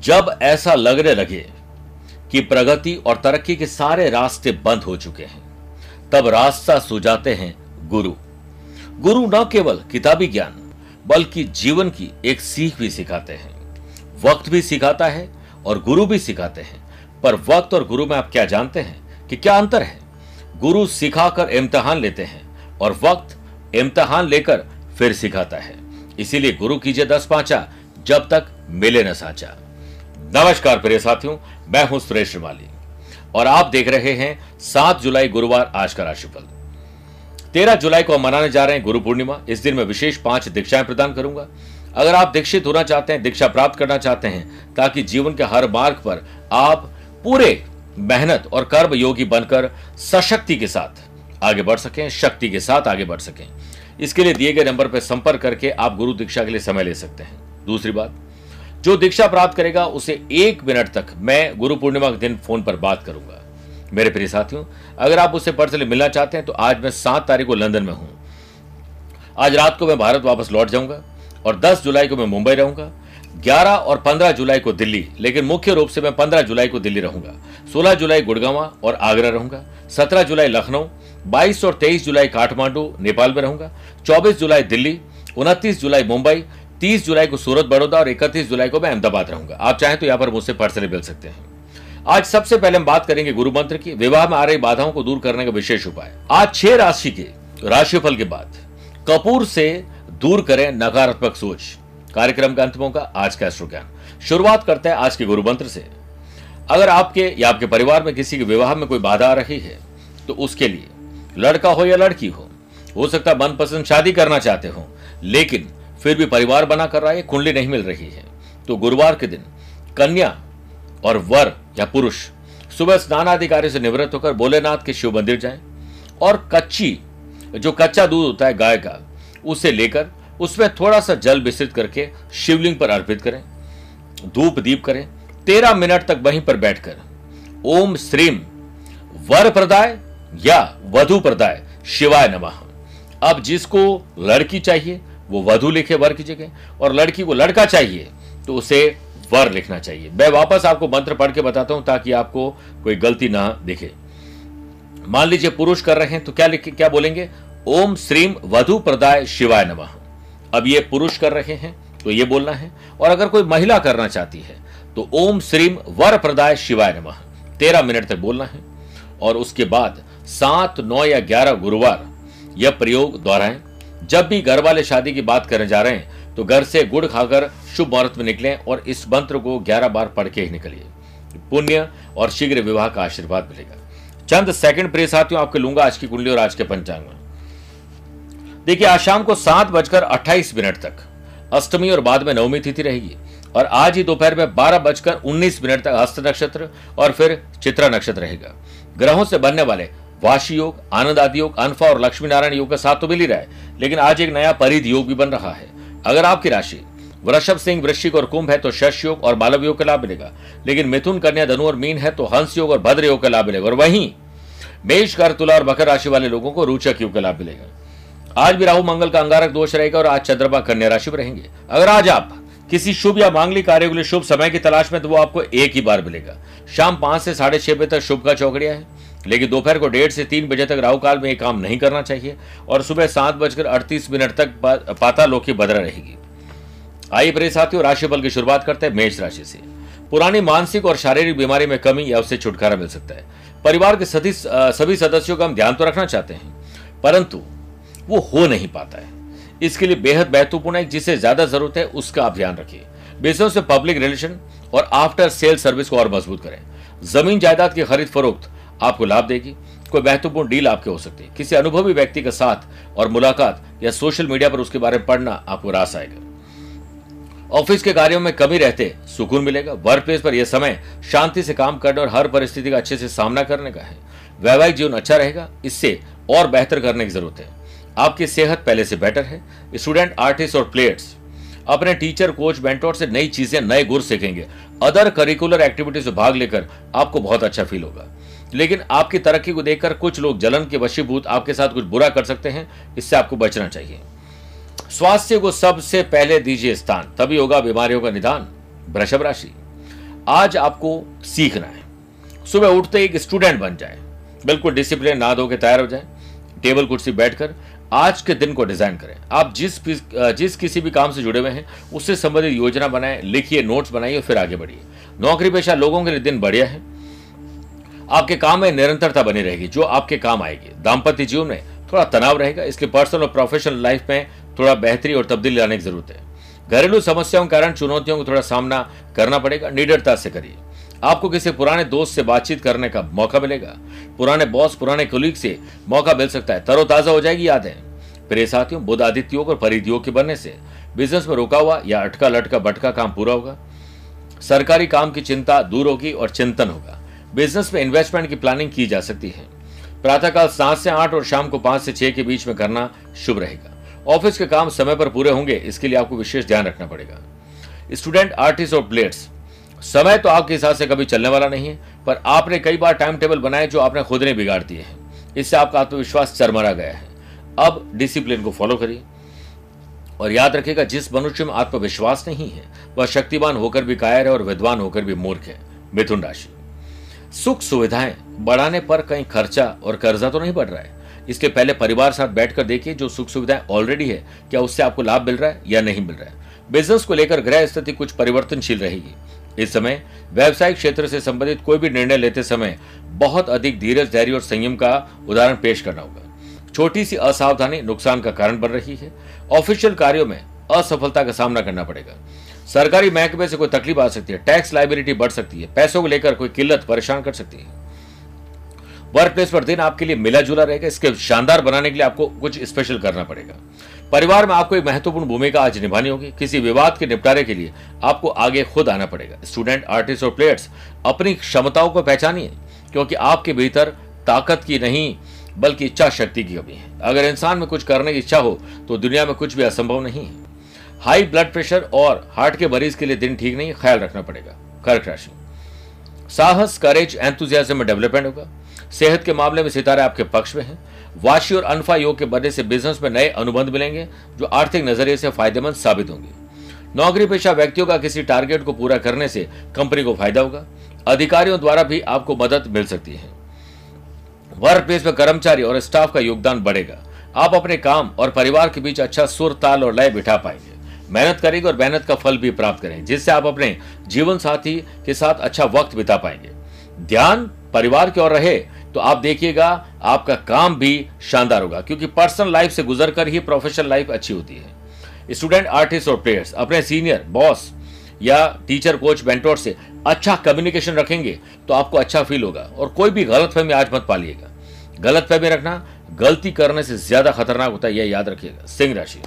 जब ऐसा लगने लगे कि प्रगति और तरक्की के सारे रास्ते बंद हो चुके हैं, तब रास्ता सुझाते हैं गुरु। गुरु न केवल किताबी ज्ञान, बल्कि जीवन की एक सीख भी सिखाते हैं। वक्त भी सिखाता है और गुरु भी सिखाते हैं। पर वक्त और गुरु में आप क्या जानते हैं कि क्या अंतर है? गुरु सिखाकर इम्तहान लेते हैं और वक्त इम्तहान लेकर फिर सिखाता है। इसीलिए गुरु कीजिए दस पांचा, जब तक मिले न साचा। नमस्कार प्रिय साथियों, मैं हूँ सुरेश श्रीमाली। और आप देख रहे हैं सात जुलाई गुरुवार आज का राशिफल। तेरह जुलाई को हम मनाने जा रहे हैं गुरु पूर्णिमा। इस दिन मैं विशेष पाँच दीक्षाएँ प्रदान करूँगा। अगर आप दीक्षित होना चाहते हैं, दीक्षा प्राप्त करना चाहते हैं, ताकि जीवन के हर मार्ग पर आप पूरे मेहनत और कर्म योगी बनकर सशक्ति के साथ आगे बढ़ सकें, शक्ति के साथ आगे बढ़ सकें। इसके लिए दिए गए नंबर पर संपर्क करके आप गुरु दीक्षा के लिए समय ले सकते हैं। दूसरी बात जो दीक्षा प्राप्त करेगा उसे एक मिनट तक मैं गुरु पूर्णिमा के दिन फ़ोन पर बात करूँगा। मेरे प्रिय साथियों, अगर आप उससे पर्सनली मिलना चाहते हैं तो आज मैं सात तारीख को लंदन में हूँ। आज रात को मैं भारत वापस लौट जाऊँगा और 10 जुलाई को मैं मुंबई रहूँगा 11 और 15 जुलाई को दिल्ली, लेकिन मुख्य रूप से मैं 15 जुलाई को दिल्ली रहूँगा 16 जुलाई गुड़गावा और आगरा रहूँगा 17 जुलाई लखनऊ 22 और 23 जुलाई काठमांडू, नेपाल में रहूँगा 24 जुलाई दिल्ली 29 जुलाई मुंबई 30 जुलाई को सूरत बड़ौदा और 31 जुलाई को मैं अहमदाबाद रहूँगा। आप चाहें तो यहाँ पर मुझसे पर्सनली मिल सकते हैं। आज सबसे पहले हम बात करेंगे गुरु मंत्र की। विवाह में आ रही बाधाओं को दूर करने का विशेष उपाय। आज छह राशि के, राशिफल के बाद कपूर से दूर करें नकारात्मक सोच। कार्यक्रम का अंतिमों का आज का एस्ट्रो ज्ञान। शुरुआत करते हैं आज के गुरु मंत्र से। अगर आपके या आपके परिवार में किसी के विवाह में कोई बाधा आ रही है तो उसके लिए, लड़का हो या लड़की हो हो सकता है मनपसंद शादी करना चाहते हो, लेकिन फिर भी परिवार बना कर रहा है, कुंडली नहीं मिल रही है। तो गुरुवार के दिन कन्या और वर या पुरुष सुबह स्नान स्नानाधिकारी से निवृत्त होकर भोलेनाथ के शिव मंदिर जाएँ और कच्ची, जो कच्चा दूध होता है गाय का, उसे लेकर उसमें थोड़ा सा जल विस्तृत करके शिवलिंग पर अर्पित करें, धूप दीप करें। तेरह मिनट तक वहीं पर बैठकर ओम श्रीम वर प्रदाय या वधु प्रदाय शिवाय नमः। अब जिसको लड़की चाहिए वो वधु लिखे वर की जगह, और लड़की को लड़का चाहिए तो उसे वर लिखना चाहिए। मैं वापस आपको मंत्र पढ़ के बताता हूँ, ताकि आपको कोई गलती ना दिखे। मान लीजिए पुरुष कर रहे हैं तो क्या लिख, क्या बोलेंगे? ओम श्रीम वधु प्रदाय शिवाय नमः। अब ये पुरुष कर रहे हैं तो ये बोलना है। और अगर कोई महिला करना चाहती है तो ओम श्रीम वर प्रदाय शिवाय नमः। तेरह मिनट तक बोलना है। और उसके बाद सात, नौ या ग्यारह गुरुवार यह प्रयोग दोहराएँ। जब भी घर वाले शादी की बात करने जा रहे हैं तो घर से गुड़ खाकर शुभ मुहूर्त में निकलें और इस मंत्र को ग्यारह बार पढ़ के ही निकलिए। पुण्य और शीघ्र विवाह का आशीर्वाद मिलेगा। चंद सेकंड प्रिय साथियों, आपके लूँगा आज की कुंडली और आज के पंचांग। में देखिए, आज शाम को सात बजकर अट्ठाईस मिनट तक अष्टमी और बाद में नवमी तिथि रहेगी और आज ही दोपहर में बारह बजकर उन्नीस मिनट तक हस्त नक्षत्र और फिर चित्रा नक्षत्र रहेगा। ग्रहों से बनने वाले वाशी योग आनंद आदि योग, अनफा और लक्ष्मी नारायण योग का साथ तो मिल ही रहा है, लेकिन आज एक नया परिध योग भी बन रहा है। अगर आपकी राशि वृषभ सिंह, वृश्चिक और कुंभ है तो शश योग और मालव योग का लाभ मिलेगा। लेकिन मिथुन, कन्या, धनु और मीन है तो हंस योग और भद्र योग का लाभ मिलेगा। और वहीं मेष कर तुला और मकर राशि वाले लोगों को रोचक योग का लाभ मिलेगा। आज भी राहु, मंगल का अंगारक दोष रहेगा और आज चंद्रमा, कन्या राशि में रहेंगे। अगर आज आप किसी शुभ या मांगलिक कार्य के लिए शुभ समय की तलाश में तो वो आपको एक ही बार मिलेगा। शाम पाँच से साढ़े छह बजे तक शुभ का चौकड़िया है। लेकिन दोपहर को डेढ़ से तीन बजे तक राहु काल में ये काम नहीं करना चाहिए और सुबह सात बजकर अड़तीस मिनट तक पाता लोकी बदरा रहेगी। आइए प्रिय साथियों, राशिफल की शुरुआत करते हैं मेष राशि से। पुरानी मानसिक और शारीरिक बीमारी में कमी या उससे छुटकारा मिल सकता है। परिवार के सभी सभी सदस्यों का हम ध्यान तो रखना चाहते हैं, परंतु वो हो नहीं पाता है। इसके लिए बेहद महत्वपूर्ण है, जिसे ज़्यादा ज़रूरत है, उसका आप ध्यान रखिए। बिज़नेस में पब्लिक रिलेशन और आफ्टर सेल सर्विस को और मज़बूत करें। ज़मीन जायदाद की खरीद फरोख्त आपको लाभ देगी। कोई महत्वपूर्ण डील आपके हो सकती है। किसी अनुभवी व्यक्ति के साथ और मुलाकात या सोशल मीडिया पर उसके बारे में पढ़ना आपको रास आएगा। ऑफ़िस के कार्यों में कमी रहते सुकून मिलेगा। वर्क प्लेस पर यह समय शांति से काम करने और हर परिस्थिति का अच्छे से सामना करने का है। वैवाहिक जीवन अच्छा रहेगा। इससे और बेहतर करने की ज़रूरत है। आपकी सेहत पहले से बेटर है। स्टूडेंट, आर्टिस्ट और प्लेयर्स, अपने टीचर, कोच, मेंटोर से नई चीज़ें, नए गुर सीखेंगे। अदर करिकुलर एक्टिविटीज़ में भाग लेकर आपको बहुत अच्छा फील होगा। लेकिन आपकी तरक्की को देखकर कुछ लोग जलन के वशीभूत आपके साथ कुछ बुरा कर सकते हैं, इससे आपको बचना चाहिए। स्वास्थ्य को सबसे पहले दीजिए स्थान, तभी होगा बीमारियों का निदान। वृषभ राशि, आज आपको सीखना है। सुबह उठते एक स्टूडेंट बन जाए। बिल्कुल डिसिप्लिन ना धो के तैयार हो जाए। टेबल कुर्सी बैठकर आज के दिन को डिज़ाइन करें। आप जिस जिस किसी भी काम से जुड़े हुए हैं, उससे संबंधित योजना बनाएँ, लिखिए नोट्स बनाइए और फिर आगे बढ़िए। नौकरी पेशा लोगों के लिए दिन बढ़िया है। आपके काम में निरंतरता बनी रहेगी, जो आपके काम आएगी। दाम्पत्य जीवन में थोड़ा तनाव रहेगा, इसलिए पर्सनल और प्रोफेशनल लाइफ में थोड़ा बेहतरी और तब्दीली लाने की ज़रूरत है। घरेलू समस्याओं के कारण चुनौतियों को थोड़ा सामना करना पड़ेगा, निडरता से करिए। आपको किसी पुराने दोस्त से बातचीत करने का मौका मिलेगा। पुराने बॉस पुराने कुलीग से मौका मिल सकता है। तरोताजा हो जाएगी यादें। प्रिय साथियों बुद्ध आदित्य योग और परिध योग के बनने से बिज़नेस में रुका हुआ या अटका लटका बटका काम पूरा होगा। सरकारी काम की चिंता दूर होगी और चिंतन होगा। बिज़नेस में इन्वेस्टमेंट की प्लानिंग की जा सकती है। प्रातःकाल सात से आठ और शाम को पाँच से छह के बीच में करना शुभ रहेगा। ऑफ़िस के काम समय पर पूरे होंगे, इसके लिए आपको विशेष ध्यान रखना पड़ेगा। स्टूडेंट, आर्टिस्ट और प्लेयर्स, समय तो आपके हिसाब से कभी चलने वाला नहीं है, पर आपने कई बार टाइम टेबल बनाए जो आपने खुद ने बिगाड़ दिए हैं। इससे आपका आत्मविश्वास चरमरा गया है। अब डिसिप्लिन को फॉलो करिए। और याद रखिएगा, जिस मनुष्य में आत्मविश्वास नहीं है, वह शक्तिवान होकर भी कायर है और विद्वान होकर भी मूर्ख है। मिथुन राशि। सुख सुविधाएँ, बढ़ाने पर कहीं खर्चा और कर्जा तो नहीं बढ़ रहा है। इसलिए पहले परिवार साथ बैठकर देखिए जो सुख सुविधाएँ ऑलरेडी है, क्या उससे आपको लाभ मिल रहा है या नहीं मिल रहा है। बिज़नेस को लेकर ग्रह स्थिति कुछ परिवर्तनशील रहेगी। इस समय व्यवसायिक क्षेत्र से संबंधित कोई भी निर्णय लेते समय बहुत अधिक धीरज, धैर्य और संयम का उदाहरण पेश करना होगा। छोटी सी असावधानी नुकसान का कारण बन रही है। ऑफिशियल कार्यों में असफलता का सामना करना पड़ेगा। सरकारी महकमे से कोई तकलीफ़ आ सकती है, टैक्स लाइबिलिटी बढ़ सकती है, पैसों को लेकर कोई किल्लत, परेशान कर सकती है। वर्क प्लेस पर दिन आपके लिए मिला जुला रहेगा, इसके शानदार बनाने के लिए आपको कुछ स्पेशल करना पड़ेगा। परिवार में आपको एक महत्वपूर्ण भूमिका आज निभानी होगी, किसी विवाद के निपटारे के लिए आपको आगे खुद आना पड़ेगा। स्टूडेंट आर्टिस्ट और प्लेयर्स अपनी क्षमताओं को पहचानिए, क्योंकि आपके भीतर ताकत की नहीं, बल्कि इच्छा शक्ति की कमी है। अगर इंसान में कुछ करने की इच्छा हो तो दुनिया में कुछ भी असंभव नहीं है। हाई ब्लड प्रेशर और हार्ट के मरीज़ के लिए दिन ठीक नहीं, ख्याल रखना पड़ेगा। कर्क राशि। साहस करेज एंथुजियाज्म में डेवलपमेंट होगा। सेहत के मामले में सितारे आपके पक्ष में हैं। वाशी और अनफा योग के बनने से बिज़नेस में नए अनुबंध मिलेंगे, जो आर्थिक नज़रिए से फ़ायदेमंद साबित होंगे। नौकरी पेशा व्यक्तियों का किसी टारगेट को पूरा करने से कंपनी को फ़ायदा होगा। अधिकारियों द्वारा भी आपको मदद मिल सकती है। वर्क प्लेस में कर्मचारी और स्टाफ का योगदान बढ़ेगा। आप अपने काम और परिवार के बीच अच्छा सुर, ताल और लय बिठा पाएँगे। मेहनत करेंगे और मेहनत का फल भी प्राप्त करेंगे, जिससे आप अपने जीवन साथी के साथ अच्छा वक्त बिता पाएँगे। ध्यान परिवार की ओर रहे तो आप देखिएगा, आपका काम भी शानदार होगा, क्योंकि पर्सनल लाइफ से गुजरकर ही प्रोफेशनल लाइफ अच्छी होती है। स्टूडेंट, आर्टिस्ट और प्लेयर्स, अपने सीनियर, बॉस या टीचर, कोच बेंटोर से अच्छा कम्युनिकेशन रखेंगे तो आपको अच्छा फील होगा, और कोई भी गलत फहमी आज मत पालिएगा। गलत फहमी रखना, गलती करने से ज़्यादा खतरनाक होता है, यह याद रखिएगा। सिंह राशि।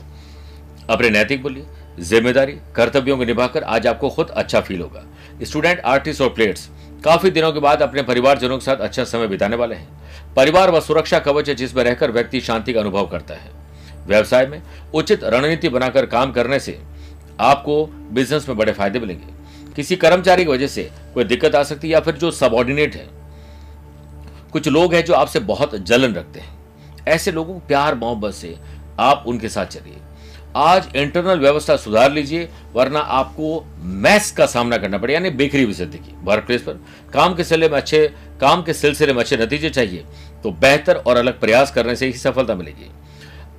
अपने नैतिक बोलिए ज़िम्मेदारी, कर्तव्यों को निभाकर आज आपको खुद अच्छा फील होगा। स्टूडेंट आर्टिस्ट और प्लेयर्स काफ़ी दिनों के बाद अपने परिवारजनों के साथ अच्छा समय बिताने वाले हैं। परिवार व सुरक्षा कवच है जिसमें रहकर व्यक्ति शांति का अनुभव करता है। व्यवसाय में उचित रणनीति बनाकर काम करने से आपको बिज़नेस में बड़े फ़ायदे मिलेंगे। किसी कर्मचारी की वजह से कोई दिक्कत आ सकती है या फिर जो सबॉर्डिनेट है। कुछ लोग हैं जो आपसे बहुत जलन रखते हैं। ऐसे लोगों को प्यार, मोहब्बत से आप उनके साथ चलिए। आज इंटरनल व्यवस्था सुधार लीजिए, वरना आपको मैस का सामना करना पड़े यानी बेकरी विषय देखिए वर्क प्लेस पर। काम के सिलसिले में अच्छे, काम के सिलसिले में अच्छे नतीजे चाहिए तो बेहतर और अलग प्रयास करने से ही सफलता मिलेगी।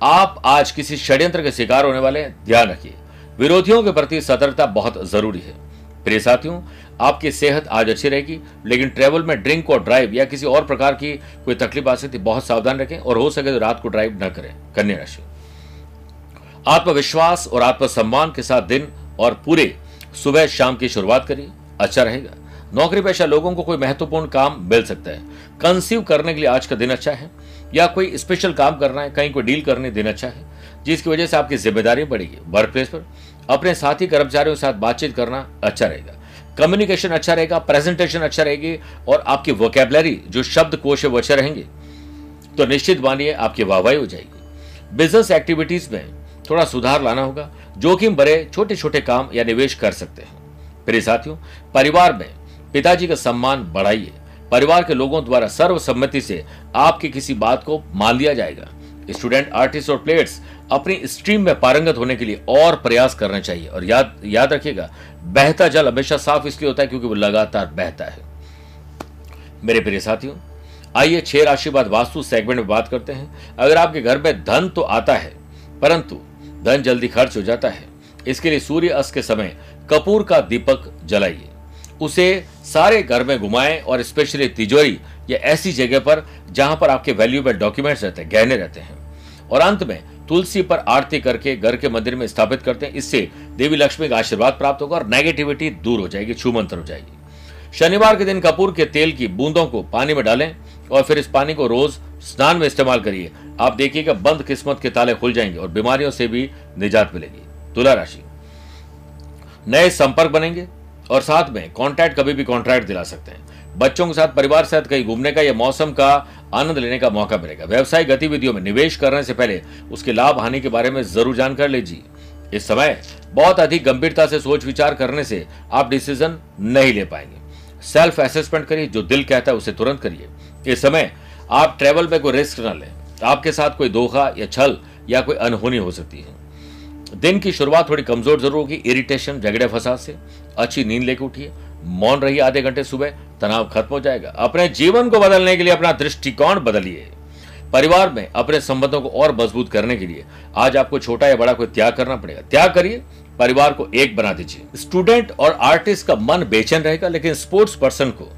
आप आज किसी षड्यंत्र के शिकार होने वाले हैं, ध्यान रखिए। विरोधियों के प्रति सतर्कता बहुत ज़रूरी है। प्रिय साथियों, आपकी सेहत आज अच्छी रहेगी, लेकिन ट्रेवल में ड्रिंक और ड्राइव या किसी और प्रकार की कोई तकलीफ़ आ सकती, बहुत सावधान रखें और हो सके तो रात को ड्राइव न करें। कन्या राशि। आत्मविश्वास और आत्मसम्मान के साथ दिन और पूरे सुबह शाम की शुरुआत करिए। अच्छा रहेगा। नौकरी पेशा लोगों को कोई महत्वपूर्ण काम मिल सकता है। कंसीव करने के लिए आज का दिन अच्छा है। या कोई स्पेशल काम करना है, कहीं कोई डील करने दिन अच्छा है, जिसकी वजह से आपकी ज़िम्मेदारी बढ़ेगी। वर्क प्लेस पर अपने साथी, कर्मचारियों के साथ बातचीत करना अच्छा रहेगा। कम्युनिकेशन अच्छा रहेगा, प्रेजेंटेशन अच्छा रहेगी और आपकी वोकेबलरी, जो शब्द कोश है, वो अच्छे रहेंगे। तो निश्चित मानिए, आपकी वाहवाही हो जाएगी। बिज़नेस एक्टिविटीज़ में थोड़ा सुधार लाना होगा। जोखिम भरे छोटे छोटे काम या निवेश कर सकते हैं। प्रिय साथियों, परिवार में पिताजी का सम्मान बढ़ाइए। परिवार के लोगों द्वारा सर्वसम्मति से आपकी किसी बात को मान लिया जाएगा। स्टूडेंट, आर्टिस्ट और प्लेयर्स अपनी स्ट्रीम में पारंगत होने के लिए और प्रयास करना चाहिए। और याद याद रखिएगा, बहता जल हमेशा साफ़ इसलिए होता है क्योंकि वो लगातार बहता है। मेरे प्रिय साथियों, आइए छह राशि बाद वास्तु सेगमेंट में बात करते हैं। अगर आपके घर में धन तो आता है, परंतु धन जल्दी खर्च हो जाता है। इसके लिए सूर्य अस्त के समय कपूर का दीपक जलाइए। उसे सारे घर में घुमाएँ और स्पेशली तिजोरी, या ऐसी जगह पर जहाँ पर आपके वैल्यूएबल डॉक्यूमेंट्स रहते हैं, गहने रहते हैं। और अंत में तुलसी पर आरती करके घर के मंदिर में स्थापित करते हैं। इससे देवी लक्ष्मी का आशीर्वाद प्राप्त होगा और नेगेटिविटी दूर हो जाएगी, छूमंत्र हो जाएगी। शनिवार के दिन कपूर के तेल की बूंदों को पानी में डालें और फिर इस पानी को रोज स्नान में इस्तेमाल करिए। आप देखिएगा, बंद किस्मत के ताले खुल जाएँगे और बीमारियों से भी निजात मिलेगी। तुला राशि। नए संपर्क बनेंगे और साथ में कॉन्ट्रैक्ट कभी भी कॉन्ट्रैक्ट दिला सकते हैं। बच्चों के साथ, परिवार साथ कहीं घूमने का या मौसम का आनंद लेने का मौका मिलेगा। व्यवसायिक गतिविधियों में निवेश करने से पहले उसके लाभ हानि के बारे में ज़रूर जानकारी लीजिए। इस समय बहुत अधिक गंभीरता से सोच विचार करने से आप डिसीज़न नहीं ले पाएँगे। सेल्फ असेसमेंट करिए, जो दिल कहता है उसे तुरंत करिए। इस समय आप ट्रेवल में कोई रिस्क न लें। आपके साथ कोई धोखा या छल या कोई अनहोनी हो सकती है। दिन की शुरुआत थोड़ी कमज़ोर ज़रूर होगी। इरिटेशन झगड़े फसाद से। अच्छी नींद लेके उठिए। मौन रहिए आधे घंटे सुबह। तनाव खत्म हो जाएगा। अपने जीवन को बदलने के लिए अपना दृष्टिकोण बदलिए। परिवार में अपने संबंधों को और मज़बूत करने के लिए आज आपको छोटा या बड़ा कोई त्याग करना पड़ेगा। त्याग करिए। परिवार को एक बना दीजिए। स्टूडेंट और आर्टिस्ट का मन बेचैन रहेगा, लेकिन स्पोर्ट्स पर्सन को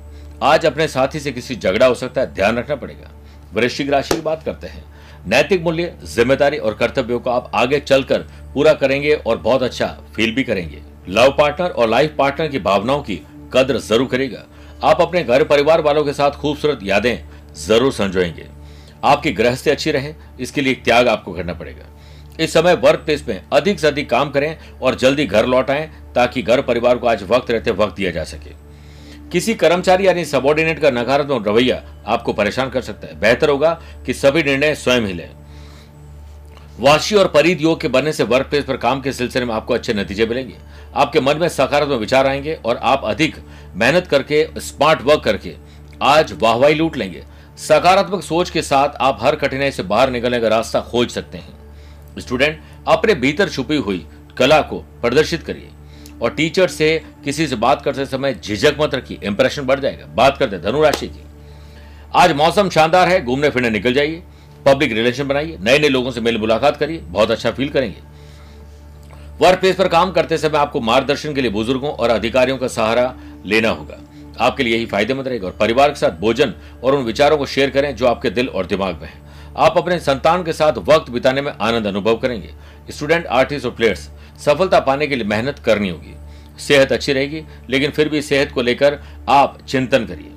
आज अपने साथी से किसी झगड़ा हो सकता है, ध्यान रखना पड़ेगा। वृश्चिक राशि की बात करते हैं। नैतिक मूल्य, ज़िम्मेदारी और कर्तव्यों को आप आगे चलकर पूरा करेंगे और बहुत अच्छा फील भी करेंगे। लव पार्टनर और लाइफ पार्टनर की भावनाओं की कद्र ज़रूर करेगा आप अपने घर परिवार वालों के साथ खूबसूरत यादें ज़रूर संजोएँगे। आपकी गृहस्थी अच्छी रहे, इसके लिए त्याग आपको करना पड़ेगा। इस समय वर्क प्लेस में अधिक से अधिक काम करें और जल्दी घर लौट आए, ताकि घर परिवार को आज वक्त रहते वक्त दिया जा सके। किसी कर्मचारी यानी सबॉर्डिनेट का नकारात्मक रवैया आपको परेशान कर सकता है। बेहतर होगा कि सभी निर्णय स्वयं ही लें। वाशी और परिध योग के बनने से वर्क प्लेस पर काम के सिलसिले में आपको अच्छे नतीजे मिलेंगे। आपके मन में सकारात्मक विचार आएँगे और आप अधिक मेहनत करके स्मार्ट वर्क करके आज वाहवाही लूट लेंगे। सकारात्मक सोच के साथ आप हर कठिनाई से बाहर निकलने का रास्ता खोज सकते हैं। स्टूडेंट, अपने भीतर छुपी हुई कला को प्रदर्शित करिए। और टीचर से किसी से बात करते समय झिझक मत रखिए इंप्रेशन बढ़ जाएगा। बात करते धनुराशि की आज मौसम शानदार है, घूमने फिरने निकल जाइए पब्लिक रिलेशन बनाइए नए नए लोगों से मेल मुलाकात करिए, बहुत अच्छा फील करेंगे। वर्क प्लेस पर काम करते समय आपको मार्गदर्शन के लिए बुज़ुर्गों और अधिकारियों का सहारा लेना होगा। आपके लिए यही फ़ायदेमंद रहेगा और परिवार के साथ भोजन और उन विचारों को शेयर करें जो आपके दिल और दिमाग में है। आप अपने संतान के साथ वक्त बिताने में आनंद अनुभव करेंगे। स्टूडेंट आर्टिस्ट और प्लेयर्स सफलता पाने के लिए मेहनत करनी होगी। सेहत अच्छी रहेगी, लेकिन फिर भी सेहत को लेकर आप चिंतन करिए।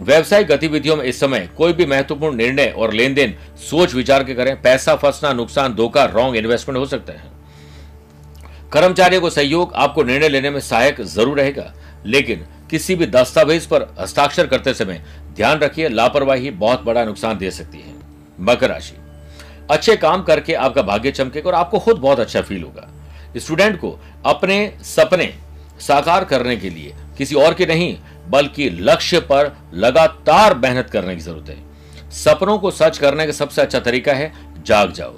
व्यवसायिक गतिविधियों में इस समय कोई भी महत्वपूर्ण निर्णय और लेन देन सोच विचार के करें। पैसा फंसना, नुकसान, धोखा रॉन्ग इन्वेस्टमेंट हो सकता है। कर्मचारियों को सहयोग, आपको निर्णय लेने में सहायक ज़रूर रहेगा, लेकिन किसी भी दस्तावेज़ पर हस्ताक्षर करते समय ध्यान रखिए, लापरवाही बहुत बड़ा नुकसान दे सकती है। मकर राशि। अच्छे काम करके आपका भाग्य चमकेगा और आपको खुद बहुत अच्छा फील होगा। स्टूडेंट को अपने सपने साकार करने के लिए, किसी और के नहीं, बल्कि लक्ष्य पर लगातार मेहनत करने की ज़रूरत है। सपनों को सच करने का सबसे अच्छा तरीका है, जाग जाओ।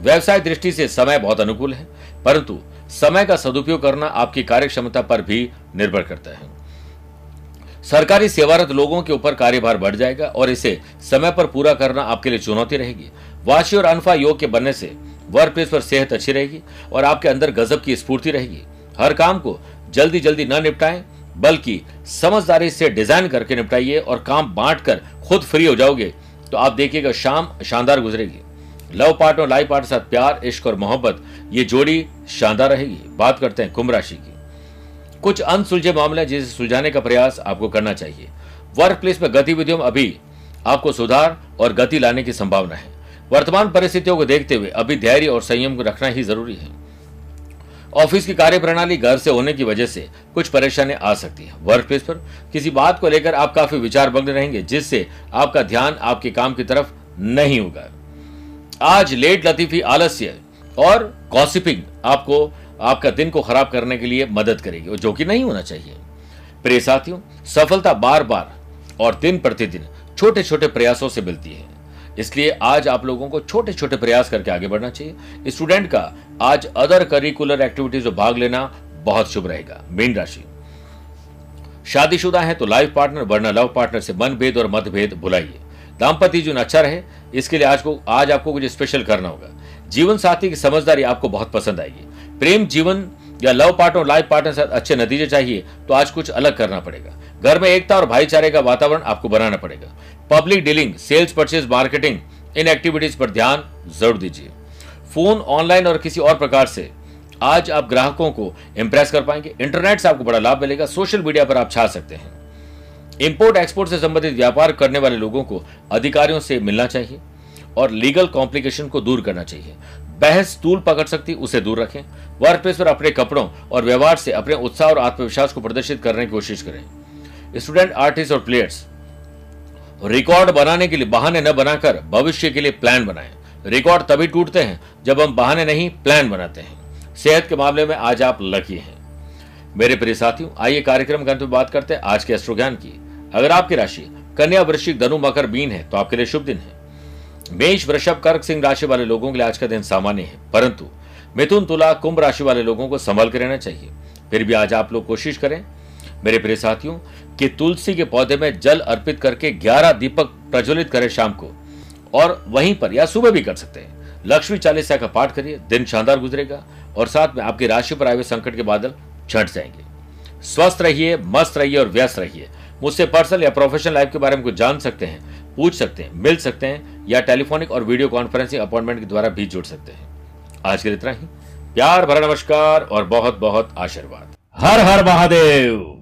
व्यवसाय दृष्टि से समय बहुत अनुकूल है, परंतु समय का सदुपयोग करना आपकी कार्य क्षमता पर भी निर्भर करता है। सरकारी सेवारत लोगों के ऊपर कार्यभार बढ़ जाएगा और इसे समय पर पूरा करना आपके लिए चुनौती रहेगी। वाशी और अनफा योग के बनने से वर्क प्लेस पर सेहत अच्छी रहेगी और आपके अंदर गजब की स्फूर्ति रहेगी। हर काम को जल्दी जल्दी न निपटाएँ, बल्कि समझदारी से डिज़ाइन करके निपटाइए और काम बांट कर खुद फ्री हो जाओगे तो आप देखिएगा शाम शानदार गुजरेगी। लव पार्ट और लाइफ पार्ट के साथ प्यार, इश्क और मोहब्बत, ये जोड़ी शानदार रहेगी। बात करते हैं कुंभ राशि की। कुछ अनसुलझे मामले जिसे सुलझाने का प्रयास आपको करना चाहिए। वर्क प्लेस में गतिविधियों में अभी आपको सुधार और गति लाने की संभावना है। वर्तमान परिस्थितियों को देखते हुए अभी धैर्य और संयम को रखना ही ज़रूरी है। ऑफ़िस की कार्य प्रणाली घर से होने की वजह से कुछ परेशानी आ सकती है। वर्क प्लेस पर किसी बात को लेकर आप काफ़ी विचार मग्न रहेंगे, जिससे आपका ध्यान आपके काम की तरफ़ नहीं होगा। आज लेट लतीफी आलस्य और गॉसिपिंग आपको, आपका दिन को खराब करने के लिए मदद करेगी, जो कि नहीं होना चाहिए। प्रिय साथियों, सफलता बार बार और दिन प्रतिदिन छोटे छोटे प्रयासों से मिलती है। इसलिए आज आप लोगों को छोटे छोटे प्रयास करके आगे बढ़ना चाहिए। स्टूडेंट का आज अदर करिकुलर एक्टिविटीज़ में भाग लेना बहुत शुभ रहेगा। मीन राशि। शादीशुदा है तो लाइफ पार्टनर वरना लव पार्टनर से मनभेद और मतभेद भुलाइए। दाम्पत्य जीवन अच्छा रहे, इसके लिए आज को, आज आपको कुछ स्पेशल करना होगा। जीवन साथी की समझदारी आपको बहुत पसंद आएगी। प्रेम, जीवन या लव पार्टनर लाइफ पार्टनर से अच्छे नतीजे चाहिए तो आज कुछ अलग करना पड़ेगा। घर में एकता और भाईचारे का वातावरण आपको बनाना पड़ेगा। Public dealing sales purchase marketing इन एक्टिविटीज़ पर ध्यान ज़रूर दीजिए। फ़ोन ऑनलाइन और किसी और प्रकार से आज आप ग्राहकों को इंप्रेस कर पाएँगे। इंटरनेट से आपको बड़ा लाभ मिलेगा। सोशल मीडिया पर आप छा सकते हैं। इंपोर्ट एक्सपोर्ट से संबंधित व्यापार करने वाले लोगों को अधिकारियों से मिलना चाहिए और लीगल कॉम्प्लिकेशन को दूर करना चाहिए। बहस तूल पकड़ सकती, उसे दूर रखें। वर्क प्लेस पर अपने कपड़ों और व्यवहार से अपने उत्साह और आत्मविश्वास को प्रदर्शित करने की कोशिश करें। स्टूडेंट, आर्टिस्ट और प्लेयर्स, रिकॉर्ड बनाने के लिए, बहाने न बनाकर, भविष्य के लिए प्लान बनाएँ। रिकॉर्ड तभी टूटते हैं, जब हम बहाने नहीं, प्लान बनाते हैं। सेहत के मामले में आज आप लकी हैं। मेरे प्रिय साथियों, आइए कार्यक्रम के अंत में बात करते हैं आज के अश्रु ज्ञान की। अगर आपकी राशि कन्या वृश्चिक धनु मकर बीन है तो आपके लिए शुभ दिन है। मेष, वृषभ, कर्क, सिंह राशि वाले लोगों के लिए आज का दिन सामान्य है। परंतु मिथुन, तुला, कुंभ राशि वाले लोगों को संभल के रहना चाहिए। फिर भी आज आप लोग कोशिश करें मेरे प्रिय साथियों, कि तुलसी के पौधे में जल अर्पित करके 11 दीपक प्रज्वलित करें शाम को, और वहीं पर या सुबह भी कर सकते हैं। लक्ष्मी चालीसा का पाठ करिए, दिन शानदार गुजरेगा, और साथ में आपकी राशि पर आए हुए संकट के बादल छट जाएँगे। स्वस्थ रहिए, मस्त रहिए और व्यस्त रहिए। मुझसे पर्सनल या प्रोफेशनल लाइफ के बारे में कुछ जान सकते हैं, पूछ सकते हैं, मिल सकते हैं, या टेलीफोनिक और वीडियो कॉन्फ्रेंसिंग अपॉइंटमेंट के द्वारा भी जुड़ सकते हैं। आज के इतना ही। प्यार, भरा नमस्कार और बहुत बहुत आशीर्वाद। हर हर महादेव!